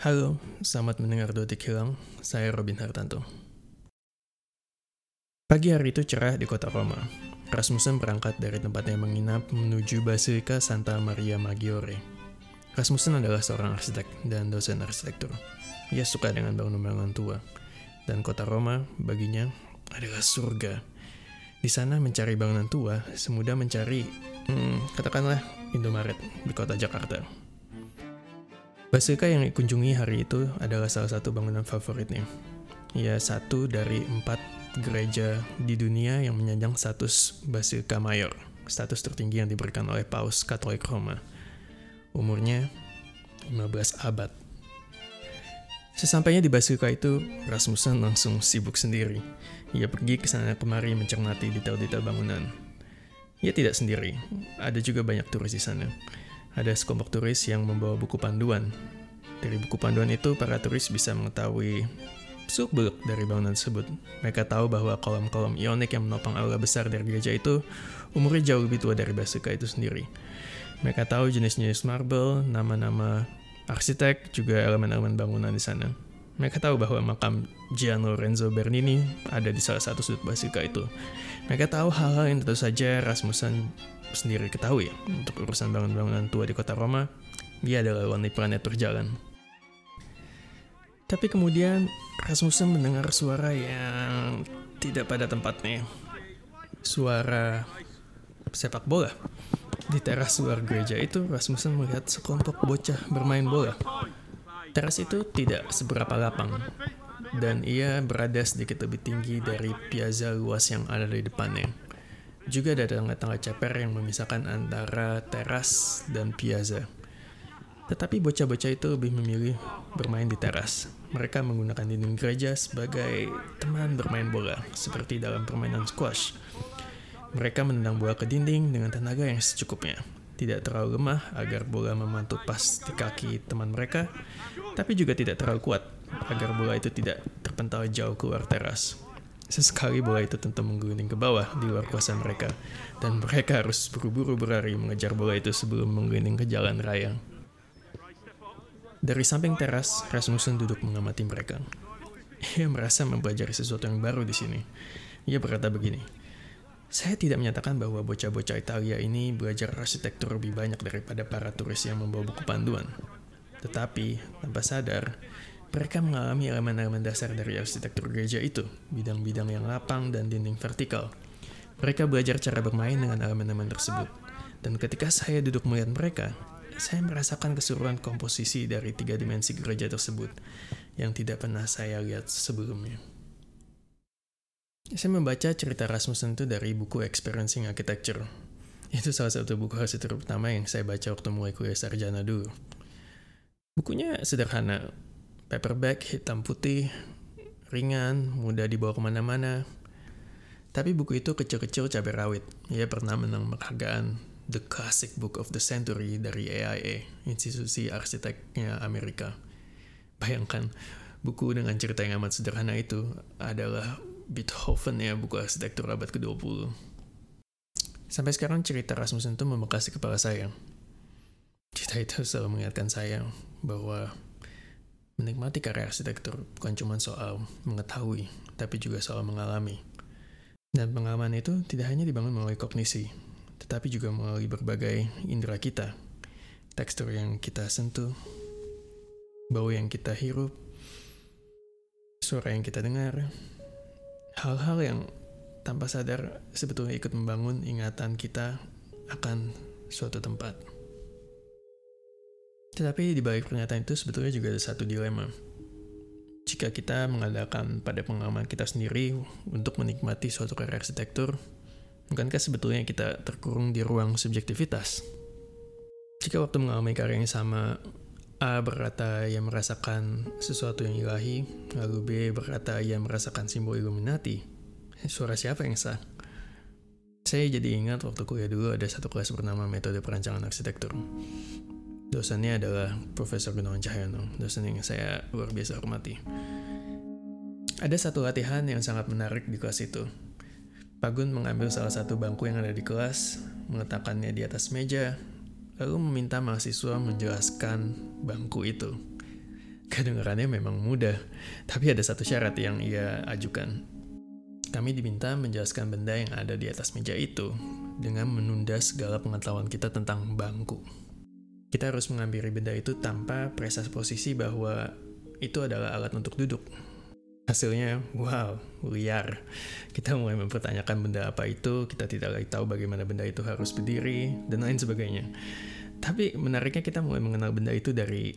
Halo, selamat mendengar Dotik Hilang. Saya Robin Hartanto. Pagi hari itu cerah di kota Roma. Rasmussen berangkat dari tempatnya menginap menuju Basilika Santa Maria Maggiore. Rasmussen adalah seorang arsitek dan dosen arsitektur. Ia suka dengan bangunan-bangunan tua. Dan kota Roma, baginya, adalah surga. Di sana mencari bangunan tua semudah mencari, hmm, katakanlah, Indomaret di kota Jakarta. Basilika yang dikunjungi hari itu adalah salah satu bangunan favoritnya. Ia satu dari empat gereja di dunia yang menyandang status Basilika Mayor, status tertinggi yang diberikan oleh Paus Katolik Roma. Umurnya 15 abad. Sesampainya di Basilika itu, Rasmussen langsung sibuk sendiri. Ia pergi ke sana kemari mencermati detail-detail bangunan. Ia tidak sendiri, ada juga banyak turis di sana. Ada sekelompok turis yang membawa buku panduan. Dari buku panduan itu, para turis bisa mengetahui seluk-beluk dari bangunan tersebut. Mereka tahu bahwa kolom-kolom ionik yang menopang aula besar dari gereja itu umurnya jauh lebih tua dari Basilika itu sendiri. Mereka tahu jenis-jenis marble, nama-nama arsitek, juga elemen-elemen bangunan di sana. Mereka tahu bahwa makam Gian Lorenzo Bernini ada di salah satu sudut Basilika itu. Mereka tahu hal-hal yang tentu saja Rasmussen sendiri ketahui. Untuk urusan bangunan-bangunan tua di kota Roma, dia adalah wanita planet berjalan. Tapi kemudian Rasmussen mendengar suara yang tidak pada tempatnya. Suara sepak bola. Di teras luar gereja itu, Rasmussen melihat sekelompok bocah bermain bola. Teras itu tidak seberapa lapang, dan ia berada sedikit lebih tinggi dari piazza luas yang ada di depannya. Juga ada tangga-tangga ceper yang memisahkan antara teras dan piazza. Tetapi bocah-bocah itu lebih memilih bermain di teras. Mereka menggunakan dinding gereja sebagai teman bermain bola, seperti dalam permainan squash. Mereka menendang bola ke dinding dengan tenaga yang secukupnya. Tidak terlalu lemah agar bola memantul pas di kaki teman mereka, tapi juga tidak terlalu kuat agar bola itu tidak terpental jauh keluar teras. Sesekali bola itu tentu menggelinding ke bawah di luar kuasa mereka, dan mereka harus buru-buru berlari mengejar bola itu sebelum menggelinding ke jalan raya. Dari samping teras, Rasmussen duduk mengamati mereka. Ia merasa mempelajari sesuatu yang baru di sini. Ia berkata begini, saya tidak menyatakan bahwa bocah-bocah Italia ini belajar arsitektur lebih banyak daripada para turis yang membawa buku panduan. Tetapi, tanpa sadar, mereka mengalami elemen-elemen dasar dari arsitektur gereja itu, bidang-bidang yang lapang dan dinding vertikal. Mereka belajar cara bermain dengan elemen-elemen tersebut. Dan ketika saya duduk melihat mereka, saya merasakan keseruan komposisi dari tiga dimensi gereja tersebut yang tidak pernah saya lihat sebelumnya. Saya membaca cerita Rasmussen itu dari buku Experiencing Architecture. Itu salah satu buku arsitektur pertama yang saya baca waktu mulai kuliah sarjana dulu. Bukunya sederhana, paperback hitam putih, ringan, mudah dibawa ke mana-mana. Tapi buku itu kecil-kecil cabai rawit. Ia pernah menang penghargaan The Classic Book of the Century dari AIA, institusi arsiteknya Amerika. Bayangkan, buku dengan cerita yang amat sederhana itu adalah Beethoven ya, buku arsitektur abad ke-20. Sampai sekarang cerita Rasmussen itu membekas di kepala saya. Cerita itu selalu mengingatkan saya bahwa menikmati karya arsitektur bukan cuma soal mengetahui, tapi juga soal mengalami. Dan pengalaman itu tidak hanya dibangun melalui kognisi, tetapi juga melalui berbagai indera kita. Tekstur yang kita sentuh, bau yang kita hirup, suara yang kita dengar, hal-hal yang tanpa sadar sebetulnya ikut membangun ingatan kita akan suatu tempat. Tetapi di balik pernyataan itu sebetulnya juga ada satu dilema. Jika kita mengadakan pada pengalaman kita sendiri untuk menikmati suatu karya arsitektur, Bukankah sebetulnya kita terkurung di ruang subjektivitas? Jika waktu mengalami karya yang sama, A berkata ia merasakan sesuatu yang ilahi, lalu B berkata ia merasakan simbol Illuminati. Suara siapa yang sah? Saya jadi ingat waktu kuliah dulu ada satu kelas bernama Metode Perancangan Arsitektur. Dosennya adalah Profesor Gunawan Cahyono, dosen yang saya luar biasa hormati. Ada satu latihan yang sangat menarik di kelas itu, Pak Gun mengambil salah satu bangku yang ada di kelas, meletakkannya di atas meja, lalu meminta mahasiswa menjelaskan bangku itu. Kedengarannya memang mudah, tapi ada satu syarat yang ia ajukan. Kami diminta menjelaskan benda yang ada di atas meja itu dengan menunda segala pengetahuan kita tentang bangku. Kita harus mengambil benda itu tanpa presas posisi bahwa itu adalah alat untuk duduk. Hasilnya, wow, liar. Kita mulai mempertanyakan benda apa itu, kita tidak lagi tahu bagaimana benda itu harus berdiri, dan lain sebagainya. Tapi menariknya kita mulai mengenal benda itu dari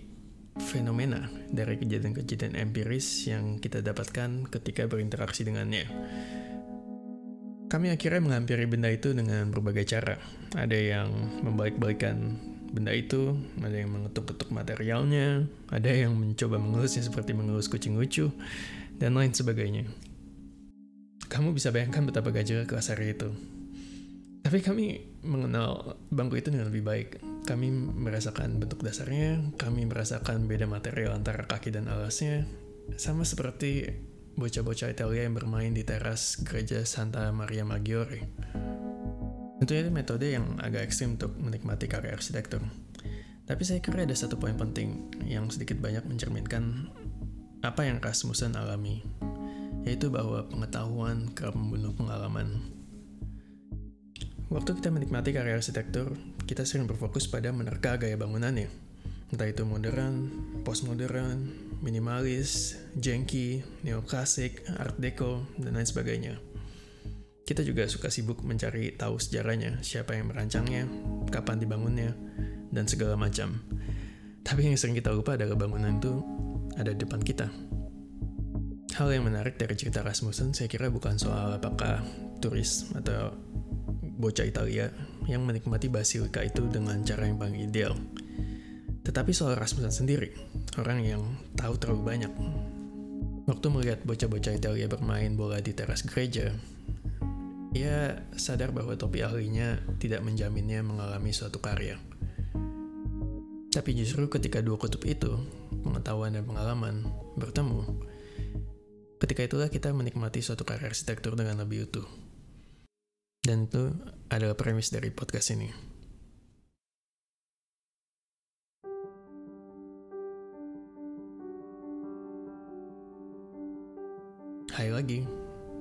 fenomena dari kejadian-kejadian empiris yang kita dapatkan ketika berinteraksi dengannya. Kami akhirnya menghampiri benda itu dengan berbagai cara. Ada yang membalik-balikan benda itu, ada yang mengetuk-ketuk materialnya, ada yang mencoba mengelusnya seperti mengelus kucing lucu, dan lain sebagainya. Kamu bisa bayangkan betapa gajah kelas hari itu. Tapi kami mengenal bangku itu dengan lebih baik. Kami merasakan bentuk dasarnya, kami merasakan beda material antara kaki dan alasnya, sama seperti bocah-bocah Italia yang bermain di teras gereja Santa Maria Maggiore. Tentunya itu metode yang agak ekstrim untuk menikmati karya arsitektur. Tapi saya kira ada satu poin penting yang sedikit banyak mencerminkan apa yang Rasmussen alami, yaitu bahwa pengetahuan kerap membunuh pengalaman. Waktu kita menikmati karya arsitektur, kita sering berfokus pada menerka gaya bangunannya. Entah itu modern, postmodern, minimalis, janky, neoklasik, art deco, dan lain sebagainya. Kita juga suka sibuk mencari tahu sejarahnya, siapa yang merancangnya, kapan dibangunnya, dan segala macam. Tapi yang sering kita lupa adalah bangunan itu ada di depan kita. Hal yang menarik dari cerita Rasmussen saya kira bukan soal apakah turis atau bocah Italia yang menikmati basilika itu dengan cara yang paling ideal. Tetapi soal Rasmussen sendiri, orang yang tahu terlalu banyak. Waktu melihat bocah-bocah Italia bermain bola di teras gereja, ia sadar bahwa topi ahlinya tidak menjaminnya mengalami suatu karya. Tapi justru ketika dua kutub itu, pengetahuan dan pengalaman, bertemu, ketika itulah kita menikmati suatu karya arsitektur dengan lebih utuh. Dan itu adalah premis dari podcast ini. Hai lagi,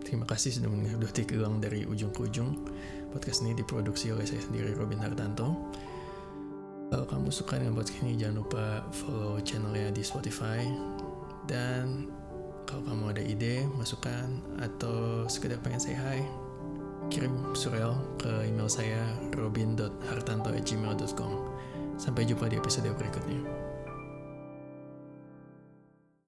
terima kasih sudah mengikuti kelang dari ujung ke ujung. Podcast ini diproduksi oleh saya sendiri, Robin Hartanto. Kalau kamu suka dengan podcast ini, jangan lupa follow channelnya di Spotify. Dan kalau kamu ada ide, masukan, atau sekedar pengen say hi, kirim surel ke email saya robin.hartanto.gmail.com. Sampai jumpa di episode berikutnya.